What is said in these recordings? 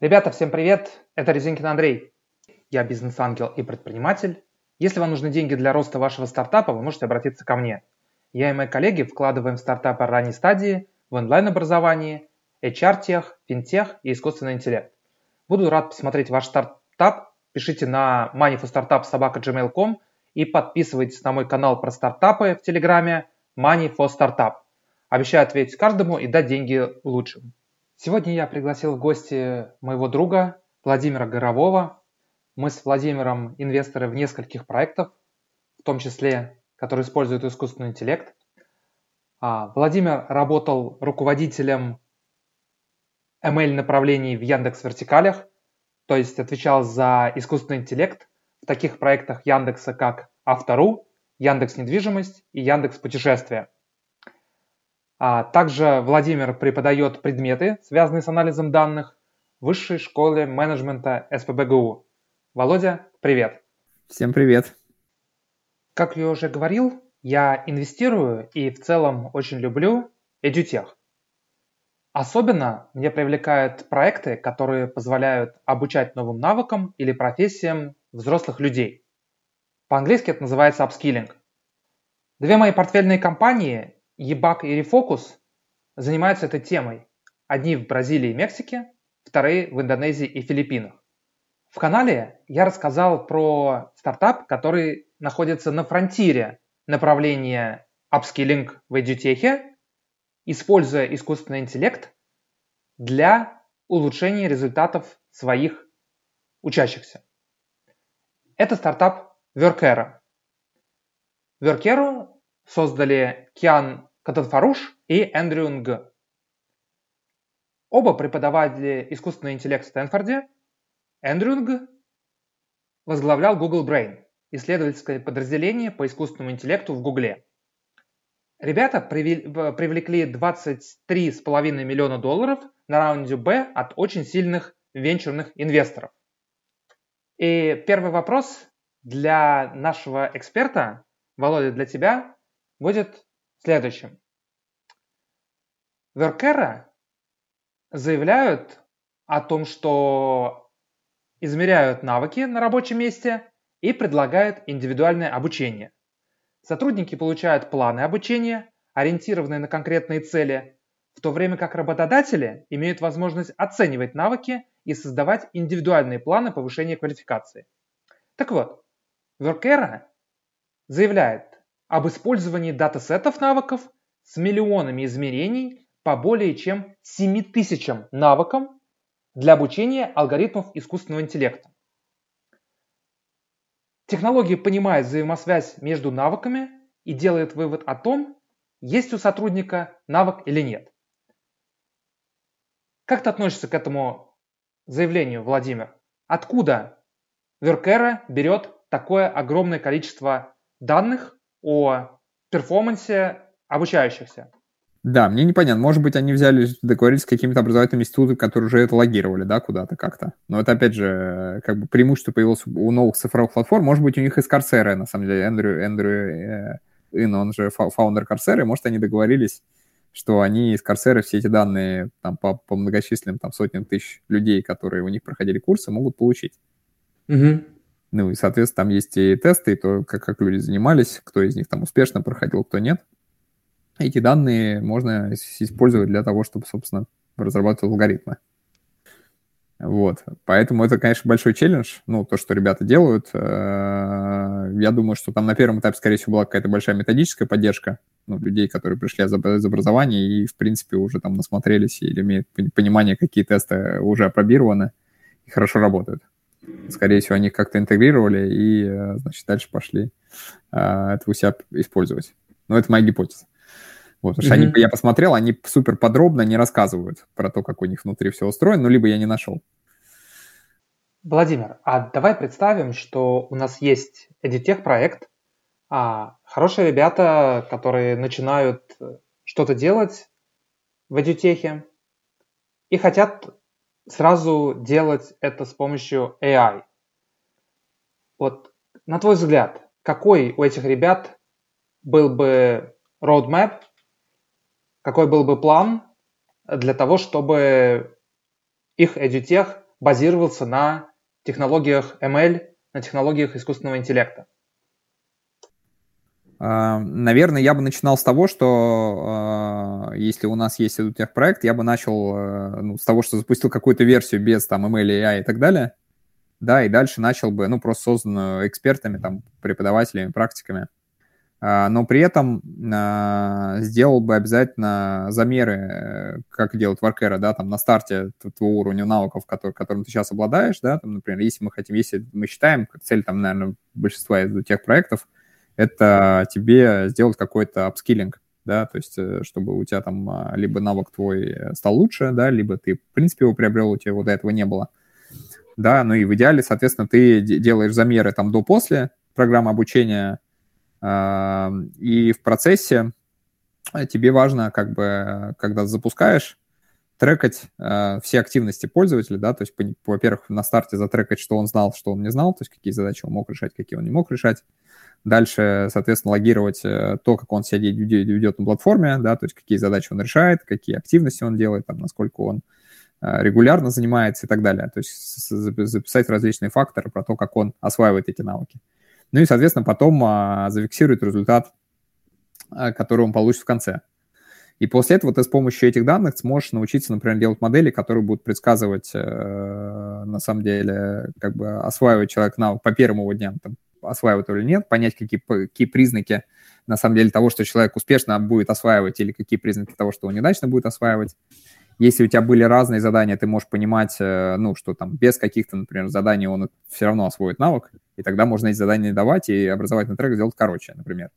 Ребята, всем привет! Это Резинкин Андрей. Я бизнес-ангел и предприниматель. Если вам нужны деньги для роста вашего стартапа, вы можете обратиться ко мне. Я и мои коллеги вкладываем в стартапы ранней стадии, в онлайн-образовании, HR-тех, финтех и искусственный интеллект. Буду рад посмотреть ваш стартап. Пишите на moneyforstartup.gmail.com и подписывайтесь на мой канал про стартапы в Телеграме Money for Startup. Обещаю ответить каждому и дать деньги лучшим. Сегодня я пригласил в гости моего друга Владимира Горового. Мы с Владимиром инвесторы в нескольких проектах, в том числе, которые используют искусственный интеллект. А, Владимир работал руководителем ML направлений в Яндекс Вертикалях, то есть отвечал за искусственный интеллект в таких проектах Яндекса, как Автору, Яндекс Недвижимость и Яндекс Путешествия. А также Владимир преподает предметы, связанные с анализом данных в Высшей школе менеджмента СПБГУ. Володя, привет. Всем привет. Как я уже говорил, я инвестирую и в целом очень люблю EduTech. Особенно мне привлекают проекты, которые позволяют обучать новым навыкам или профессиям взрослых людей. По-английски это называется upskilling. Две мои портфельные компании Ебак и Refocus занимаются этой темой. Одни в Бразилии и Мексике, вторые в Индонезии и Филиппинах. В канале я рассказал про стартап, который находится на фронтире направления upskilling в EduTech, используя искусственный интеллект для улучшения результатов своих учащихся. Это стартап Workera. Workera создали Киан Катанфаруш и Эндрю Нг. Оба преподаватели искусственного интеллекта в Стэнфорде. Эндрю Нг возглавлял Google Brain, исследовательское подразделение по искусственному интеллекту в Гугле. Ребята привлекли 23,5 миллиона долларов на раунде Б от очень сильных венчурных инвесторов. И первый вопрос для нашего эксперта, Володя, для тебя, будет следующем. Веркера заявляют о том, что измеряют навыки на рабочем месте и предлагают индивидуальное обучение. Сотрудники получают планы обучения, ориентированные на конкретные цели, в то время как работодатели имеют возможность оценивать навыки и создавать индивидуальные планы повышения квалификации. Так вот, Workera заявляет, об использовании датасетов навыков с миллионами измерений по более чем 7000 навыкам для обучения алгоритмов искусственного интеллекта. Технология понимает взаимосвязь между навыками и делает вывод о том, есть у сотрудника навык или нет. Как ты относишься к этому заявлению, Владимир? Откуда Веркера берет такое огромное количество данных о перформансе обучающихся. Да, мне непонятно. Может быть, они взяли, договорились с какими-то образовательными институтами, которые уже это логировали, да, куда-то как-то. Но это, опять же, как бы преимущество появилось у новых цифровых платформ. Может быть, у них из Корсера, на самом деле, Эндрю, Эндрю э, Ин, он же фаундер Корсера, может, они договорились, что они из Корсера все эти данные там, по, по многочисленным там, сотням тысяч людей, которые у них проходили курсы, могут получить. Угу. Ну и, соответственно, там есть и тесты, и то, как, как люди занимались, кто из них там успешно проходил, кто нет. Эти данные можно использовать для того, чтобы, собственно, разрабатывать алгоритмы. Вот. Поэтому это, конечно, большой челлендж, ну, то, что ребята делают. Э, я думаю, что там на первом этапе, скорее всего, была какая-то большая методическая поддержка ну, людей, которые пришли из образования и, в принципе, уже там насмотрелись или имеют понимание, какие тесты уже опробированы и хорошо работают. Скорее всего, они как-то интегрировали и, э, значит, дальше пошли э, это у себя использовать. Но это моя гипотеза. Вот, потому mm-hmm. что они, я посмотрел, они супер подробно не рассказывают про то, как у них внутри все устроено, ну, либо я не нашел. Владимир, а давай представим, что у нас есть EduTech проект, а хорошие ребята, которые начинают что-то делать в EduTech и хотят сразу делать это с помощью AI. Вот, на твой взгляд, какой у этих ребят был бы roadmap, какой был бы план для того, чтобы их EduTech базировался на технологиях ML, на технологиях искусственного интеллекта? А, наверное, я бы начинал с того, что а, если у нас есть этот проект, я бы начал э, ну, с того, что запустил какую-то версию без там ML, AI и так далее, да, и дальше начал бы, ну, просто созданную экспертами, там, преподавателями, практиками. А, но при этом сделал бы обязательно замеры, э, как делать Workera, да, там, на старте твоего уровня навыков, который, которым ты сейчас обладаешь, да, там, например, если мы хотим, если мы считаем, цель, там, наверное, большинства из тех проектов, это тебе сделать какой-то апскиллинг, да, то есть э, чтобы у тебя там а, либо навык твой стал лучше, да, либо ты, в принципе, его приобрел, у тебя до этого не было, да, ну и в идеале, соответственно, ты делаешь замеры там до-после программы обучения, э, и в процессе тебе важно, как бы, когда запускаешь, трекать э, все активности пользователя, да, то есть, во-первых, на старте затрекать, что он знал, что он не знал, то есть какие задачи он мог решать, какие он не мог решать, Дальше, соответственно, логировать э, то, как он себя ведет на платформе, да, то есть какие задачи он решает, какие активности он делает, там, насколько он э, регулярно занимается и так далее. То есть записать различные факторы про то, как он осваивает эти навыки. Ну и, соответственно, потом а, зафиксирует результат, а, который он получит в конце. И после этого ты с помощью этих данных сможешь научиться, например, делать модели, которые будут предсказывать, э, на самом деле, как бы осваивать человек навык по первым его дням, там, осваивает или нет, понять, какие, какие признаки на самом деле того, что человек успешно будет осваивать, или какие признаки того, что он неудачно будет осваивать. Если у тебя были разные задания, ты можешь понимать, э, ну, что там без каких-то, например, заданий он все равно освоит навык, и тогда можно эти задания давать и образовательный трек сделать короче, например.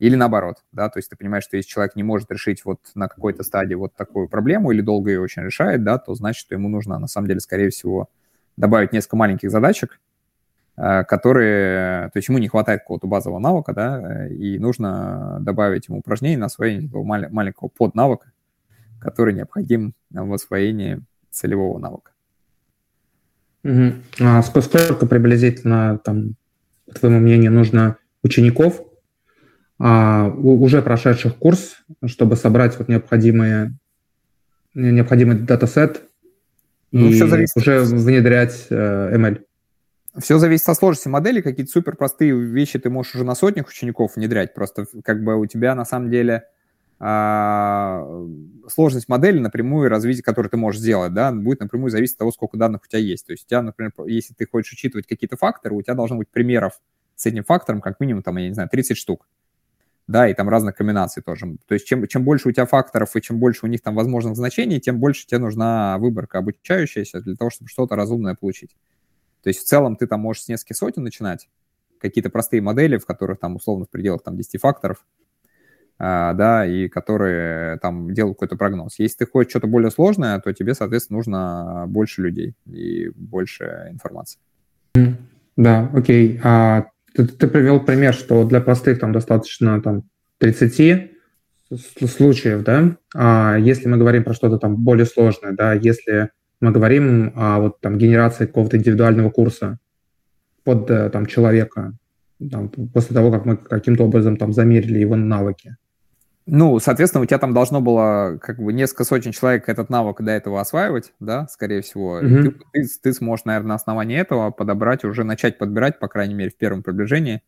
Или наоборот, да, то есть ты понимаешь, что если человек не может решить вот на какой-то стадии вот такую проблему или долго ее очень решает, да, то значит, что ему нужно, на самом деле, скорее всего, добавить несколько маленьких задачек, которые, то есть ему не хватает какого-то базового навыка, да, и нужно добавить ему упражнение на освоение этого маленького поднавыка, который необходим в освоении целевого навыка. Угу. А сколько приблизительно, там, по твоему мнению, нужно учеников, а, уже прошедших курс, чтобы собрать вот необходимые, необходимый датасет ну, и уже внедрять э, ML? Все зависит от сложности модели. Какие-то супер простые вещи ты можешь уже на сотнях учеников внедрять. Просто как бы у тебя на самом деле а, сложность модели напрямую развитие, которое ты можешь сделать, да, будет напрямую зависеть от того, сколько данных у тебя есть. То есть у тебя, например, если ты хочешь учитывать какие-то факторы, у тебя должно быть примеров с этим фактором как минимум, там, я не знаю, 30 штук. Да, и там разных комбинаций тоже. То есть чем, чем больше у тебя факторов и чем больше у них там возможных значений, тем больше тебе нужна выборка обучающаяся для того, чтобы что-то разумное получить. То есть в целом ты там можешь с нескольких сотен начинать, какие-то простые модели, в которых там условно в пределах там 10 факторов, а, да, и которые там делают какой-то прогноз. Если ты хочешь что-то более сложное, то тебе, соответственно, нужно больше людей и больше информации. Да, окей. А ты, ты привел пример, что для простых там достаточно там 30 случаев, да? А если мы говорим про что-то там более сложное, да, если мы говорим о вот там генерации какого-то индивидуального курса под э, там человека, там, после того, как мы каким-то образом там замерили его навыки. Ну, соответственно, у тебя там должно было как бы несколько сотен человек этот навык до этого осваивать, да, скорее всего. Mm-hmm. Ты, ты, ты сможешь, наверное, на основании этого подобрать, уже начать подбирать, по крайней мере, в первом приближении,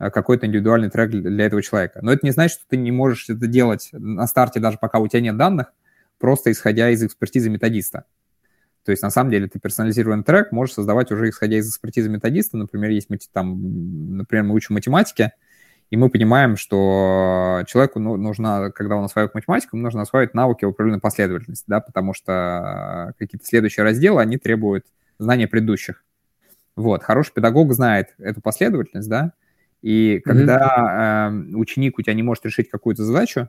э, какой-то индивидуальный трек для этого человека. Но это не значит, что ты не можешь это делать на старте, даже пока у тебя нет данных, просто исходя из экспертизы методиста. То есть, на самом деле, ты персонализированный трек можешь создавать уже исходя из экспертизы методиста. Например, есть мы там, например, мы учим математике, и мы понимаем, что человеку ну, нужно, когда он осваивает математику, ему нужно осваивать навыки определенной последовательности, да, потому что какие-то следующие разделы, они требуют знания предыдущих. Вот, хороший педагог знает эту последовательность, да, и когда mm-hmm. э, ученик у тебя не может решить какую-то задачу,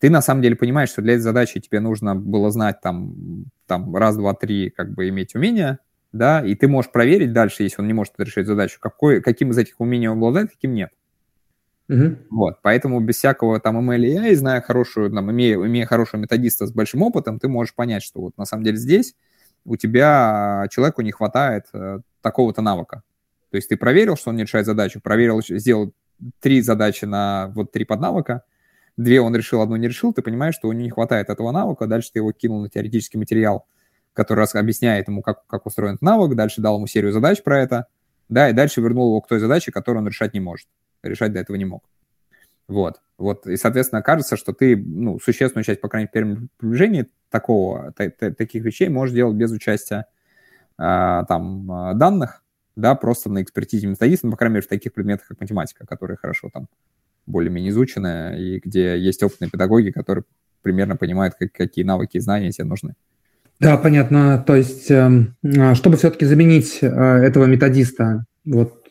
ты на самом деле понимаешь, что для этой задачи тебе нужно было знать там, там раз, два, три, как бы иметь умения, да, и ты можешь проверить дальше, если он не может решить задачу, какой, каким из этих умений он обладает, каким нет. Угу. Вот, поэтому без всякого там ML и AI, зная хорошую, там, имея, имея хорошего методиста с большим опытом, ты можешь понять, что вот на самом деле здесь у тебя человеку не хватает э, такого-то навыка. То есть ты проверил, что он не решает задачу, проверил, сделал три задачи на вот три поднавыка, две он решил, одну не решил, ты понимаешь, что у него не хватает этого навыка, дальше ты его кинул на теоретический материал, который раз объясняет ему, как, как устроен навык, дальше дал ему серию задач про это, да, и дальше вернул его к той задаче, которую он решать не может. Решать до этого не мог. Вот. Вот. И, соответственно, кажется, что ты, ну, существенную часть, по крайней мере, первом приближении такого, та, та, таких вещей можешь делать без участия а, там а, данных, да, просто на экспертизе методиста, ну, по крайней мере, в таких предметах, как математика, которые хорошо там более-менее изучены, и где есть опытные педагоги, которые примерно понимают, как, какие навыки и знания тебе нужны. Да, понятно. То есть, эм, а, чтобы все-таки заменить э, этого методиста, вот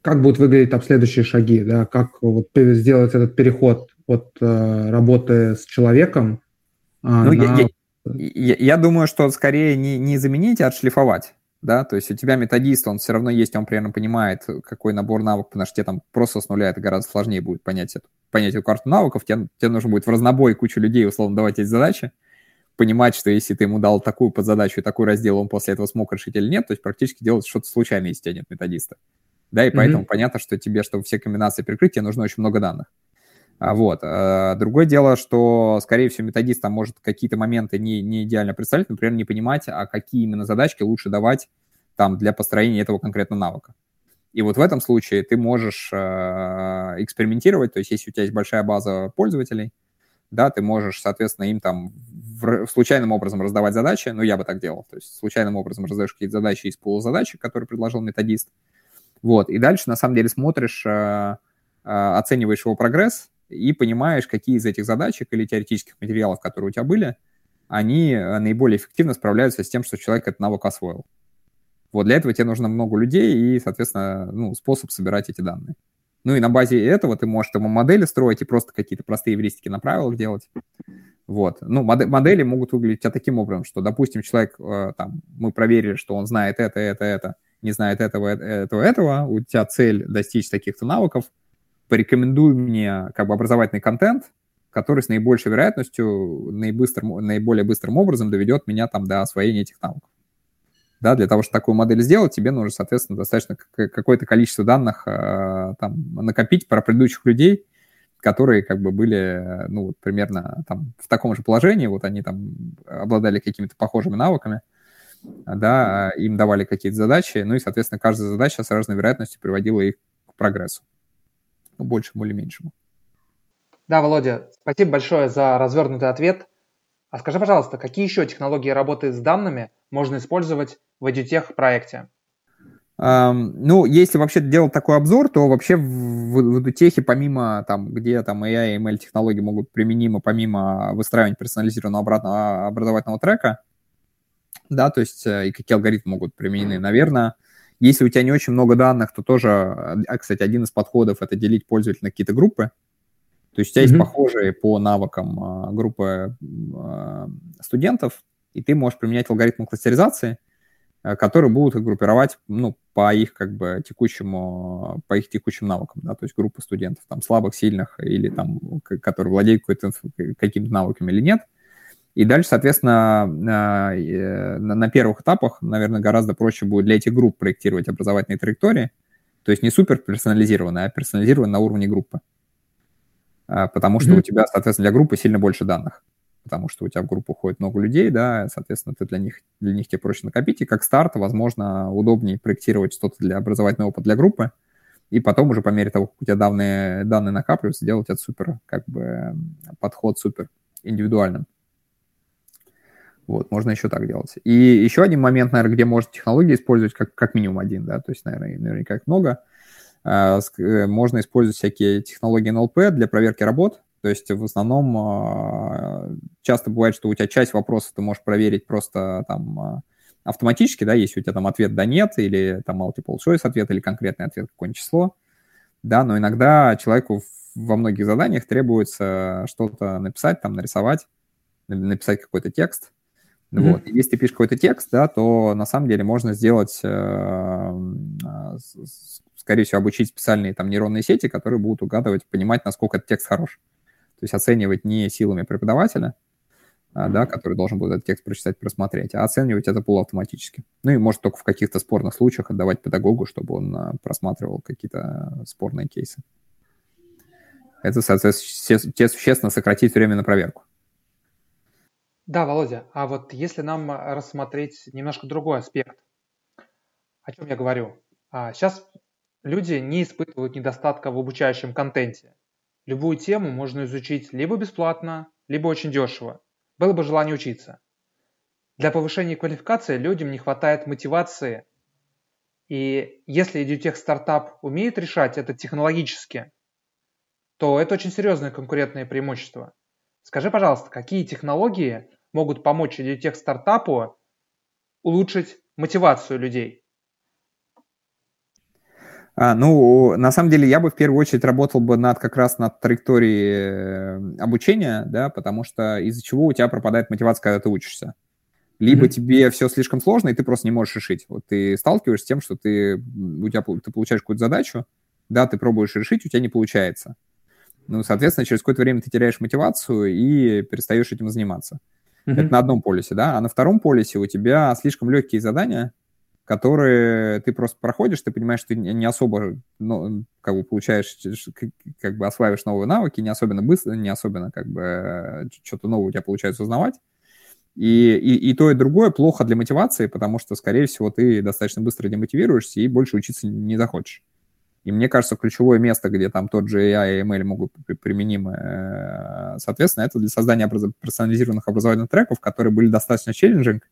как будут выглядеть там следующие шаги, да, как вот сделать этот переход от э, работы с человеком а, ну, на... я, я, я думаю, что скорее не, не заменить, а отшлифовать. Да, то есть у тебя методист, он все равно есть, он примерно понимает, какой набор навыков, потому что тебе там просто с нуля это гораздо сложнее будет понять эту, понять эту карту навыков, тебе, тебе нужно будет в разнобой кучу людей, условно, давать эти задачи, понимать, что если ты ему дал такую подзадачу и такой раздел, он после этого смог решить или нет, то есть практически делать что-то случайное, если тебя нет методиста. Да, и поэтому mm-hmm. понятно, что тебе, чтобы все комбинации прикрыть, тебе нужно очень много данных. А, вот. А, другое дело, что, скорее всего, методист там может какие-то моменты не, не идеально представлять, например, не понимать, а какие именно задачки лучше давать там для построения этого конкретного навыка. И вот в этом случае ты можешь э, экспериментировать, то есть если у тебя есть большая база пользователей, да, ты можешь, соответственно, им там в, случайным образом раздавать задачи, ну, я бы так делал, то есть случайным образом раздаешь какие-то задачи из пула задачи, которые предложил методист, вот, и дальше, на самом деле, смотришь, э, э, оцениваешь его прогресс и понимаешь, какие из этих задачек или теоретических материалов, которые у тебя были, они э, наиболее эффективно справляются с тем, что человек этот навык освоил. Вот для этого тебе нужно много людей и, соответственно, ну, способ собирать эти данные. Ну и на базе этого ты можешь там модели строить и просто какие-то простые эвристики на правилах делать. Вот. Ну, мод- модели могут выглядеть а таким образом, что, допустим, человек, э, там, мы проверили, что он знает это, это, это, не знает этого, этого, этого, у тебя цель достичь таких-то навыков, порекомендуй мне как бы образовательный контент, который с наибольшей вероятностью наибыстрым, наиболее быстрым образом доведет меня там до освоения этих навыков. Да, для того, чтобы такую модель сделать, тебе нужно, соответственно, достаточно какое-то количество данных э, там, накопить про предыдущих людей, которые как бы были, ну, вот примерно там в таком же положении, вот они там обладали какими-то похожими навыками, да, им давали какие-то задачи, ну и, соответственно, каждая задача с разной вероятностью приводила их к прогрессу, ну, большему или меньшему. Да, Володя, спасибо большое за развернутый ответ. А скажи, пожалуйста, какие еще технологии работы с данными можно использовать в EduTech проекте? Um, ну, если вообще делать такой обзор, то вообще в, в, в EduTech, помимо там, где там AI и ML технологии могут применимы, помимо выстраивания персонализированного обратного образовательного трека, да, то есть э, и какие алгоритмы могут применены, наверное, если у тебя не очень много данных, то тоже, а, кстати, один из подходов это делить пользователя на какие-то группы, то есть у тебя mm-hmm. есть похожие по навыкам а, группы а, студентов, и ты можешь применять алгоритмы кластеризации, э, которые будут группировать, ну, по их, как бы, текущему, по их текущим навыкам, да, то есть группа студентов, там, слабых, сильных или там, которые владеют какими-то навыками или нет. И дальше, соответственно, э, на первых этапах, наверное, гораздо проще будет для этих групп проектировать образовательные траектории, то есть не супер персонализированные, а персонализированные на уровне группы. А, потому что mm-hmm. у тебя, соответственно, для группы сильно больше данных потому что у тебя в группу уходит много людей, да, соответственно, ты для них, для них тебе проще накопить, и как старт, возможно, удобнее проектировать что-то для образовательного опыта для группы, и потом уже по мере того, как у тебя данные, данные накапливаются, делать это супер, как бы, подход супер индивидуальным. Вот, можно еще так делать. И еще один момент, наверное, где можно технологии использовать, как, как минимум один, да, то есть, наверное, наверняка их много. А, э, можно использовать всякие технологии NLP для проверки работ, то есть в основном а, часто бывает, что у тебя часть вопросов ты можешь проверить просто там а, автоматически, да, если у тебя там ответ «да», «нет», или там multiple choice ответ, или конкретный ответ, какое-нибудь число, да, но иногда человеку во многих заданиях требуется что-то написать, там, нарисовать, написать какой-то текст, mm-hmm. вот. И если ты пишешь какой-то текст, да, то на самом деле можно сделать, э, скорее всего, обучить специальные там нейронные сети, которые будут угадывать, понимать, насколько этот текст хорош. То есть оценивать не силами преподавателя, а, да, который должен будет этот текст прочитать, просмотреть, а оценивать это полуавтоматически. Ну и может только в каких-то спорных случаях отдавать педагогу, чтобы он а, просматривал какие-то спорные кейсы. Это, соответственно, существенно сократит время на проверку. Да, Володя, а вот если нам рассмотреть немножко другой аспект, о чем я говорю? Сейчас а, люди не испытывают недостатка в обучающем контенте. Любую тему можно изучить либо бесплатно, либо очень дешево. Было бы желание учиться. Для повышения квалификации людям не хватает мотивации. И если EduTech стартап умеет решать это технологически, то это очень серьезное конкурентное преимущество. Скажи, пожалуйста, какие технологии могут помочь EduTech стартапу улучшить мотивацию людей? А, ну, на самом деле, я бы в первую очередь работал бы над как раз над траекторией э, обучения, да, потому что из-за чего у тебя пропадает мотивация, когда ты учишься. Либо mm-hmm. тебе все слишком сложно, и ты просто не можешь решить. Вот ты сталкиваешься с тем, что ты, у тебя, ты получаешь какую-то задачу, да, ты пробуешь решить, у тебя не получается. Ну, соответственно, через какое-то время ты теряешь мотивацию и перестаешь этим заниматься. Mm-hmm. Это на одном полюсе, да. А на втором полюсе у тебя слишком легкие задания, которые ты просто проходишь, ты понимаешь, что ты не особо, ну, как бы получаешь, как бы осваиваешь новые навыки, не особенно быстро, не особенно как бы э, что-то новое у тебя получается узнавать. И, и, и то, и другое плохо для мотивации, потому что, скорее всего, ты достаточно быстро демотивируешься и больше учиться не захочешь. И мне кажется, ключевое место, где там тот же AI и ML могут быть применимы, э, соответственно, это для создания персонализированных образовательных треков, которые были достаточно челленджинг,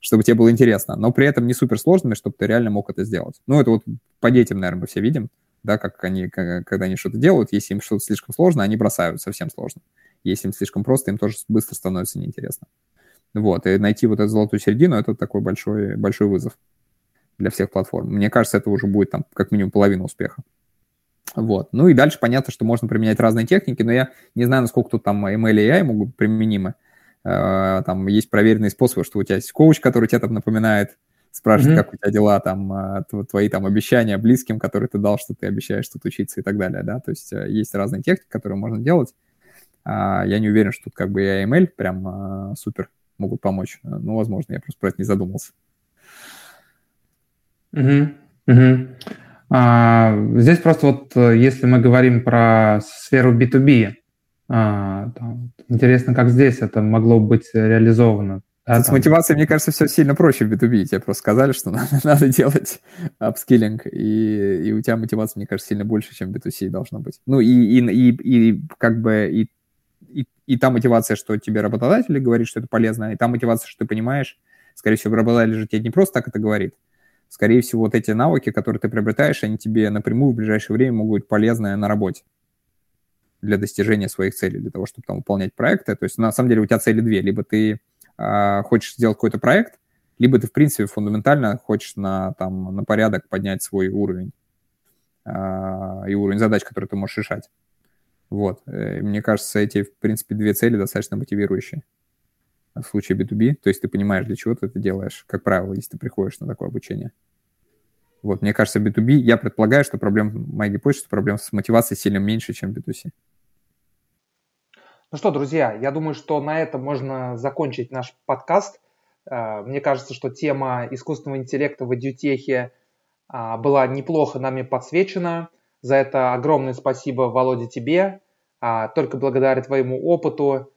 чтобы тебе было интересно, но при этом не суперсложными, чтобы ты реально мог это сделать. Ну, это вот по детям, наверное, мы все видим, да, как они, когда они что-то делают, если им что-то слишком сложно, они бросают совсем сложно. Если им слишком просто, им тоже быстро становится неинтересно. Вот, и найти вот эту золотую середину, это такой большой, большой вызов для всех платформ. Мне кажется, это уже будет там как минимум половина успеха. Вот. Ну и дальше понятно, что можно применять разные техники, но я не знаю, насколько тут там ML и AI могут применимы. Uh, там есть проверенные способы, что у тебя есть коуч, который тебе там напоминает, спрашивает, mm-hmm. как у тебя дела, там, uh, твои там обещания близким, которые ты дал, что ты обещаешь тут учиться и так далее, да, то есть uh, есть разные техники, которые можно делать. Я не уверен, что тут как бы и AML прям супер могут помочь. Ну, возможно, я просто про это не задумался. Угу, угу. А, здесь просто вот, э, если мы говорим про сферу B2B, а, там, интересно, как здесь это могло быть реализовано. Да, с мотивацией, мне кажется, все сильно проще в B2B. Тебе просто сказали, что надо, надо делать апскиллинг, и, и у тебя мотивация, мне кажется, сильно больше, чем в B2C должна быть. Ну и, и, и, и как бы и, и, и та мотивация, что тебе работодатель говорит, что это полезно, и та мотивация, что ты понимаешь, скорее всего, работодатель же тебе не просто так это говорит, скорее всего, вот эти навыки, которые ты приобретаешь, они тебе напрямую в ближайшее время могут быть полезны на работе для достижения своих целей, для того, чтобы там выполнять проекты. То есть, на самом деле, у тебя цели две. Либо ты э, хочешь сделать какой-то проект, либо ты, в принципе, фундаментально хочешь на, там, на порядок поднять свой уровень э, и уровень задач, которые ты можешь решать. Вот. И мне кажется, эти, в принципе, две цели достаточно мотивирующие в случае B2B, то есть ты понимаешь, для чего ты это делаешь, как правило, если ты приходишь на такое обучение. Вот, мне кажется, B2B, я предполагаю, что проблем в MyGPost, что проблем с мотивацией сильно меньше, чем B2C. Ну что, друзья, я думаю, что на этом можно закончить наш подкаст. Э, мне кажется, что тема искусственного интеллекта в эдютехе а, была неплохо нами подсвечена. За это огромное спасибо, Володя, тебе. А, только благодаря твоему опыту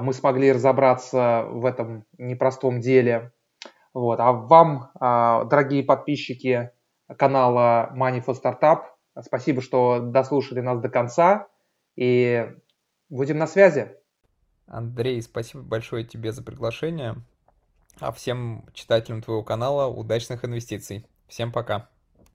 мы смогли разобраться в этом непростом деле. Вот. А вам, а, дорогие подписчики канала Money for Startup, спасибо, что дослушали нас до конца. И будем на связи. Андрей, спасибо большое тебе за приглашение. А всем читателям твоего канала удачных инвестиций. Всем пока.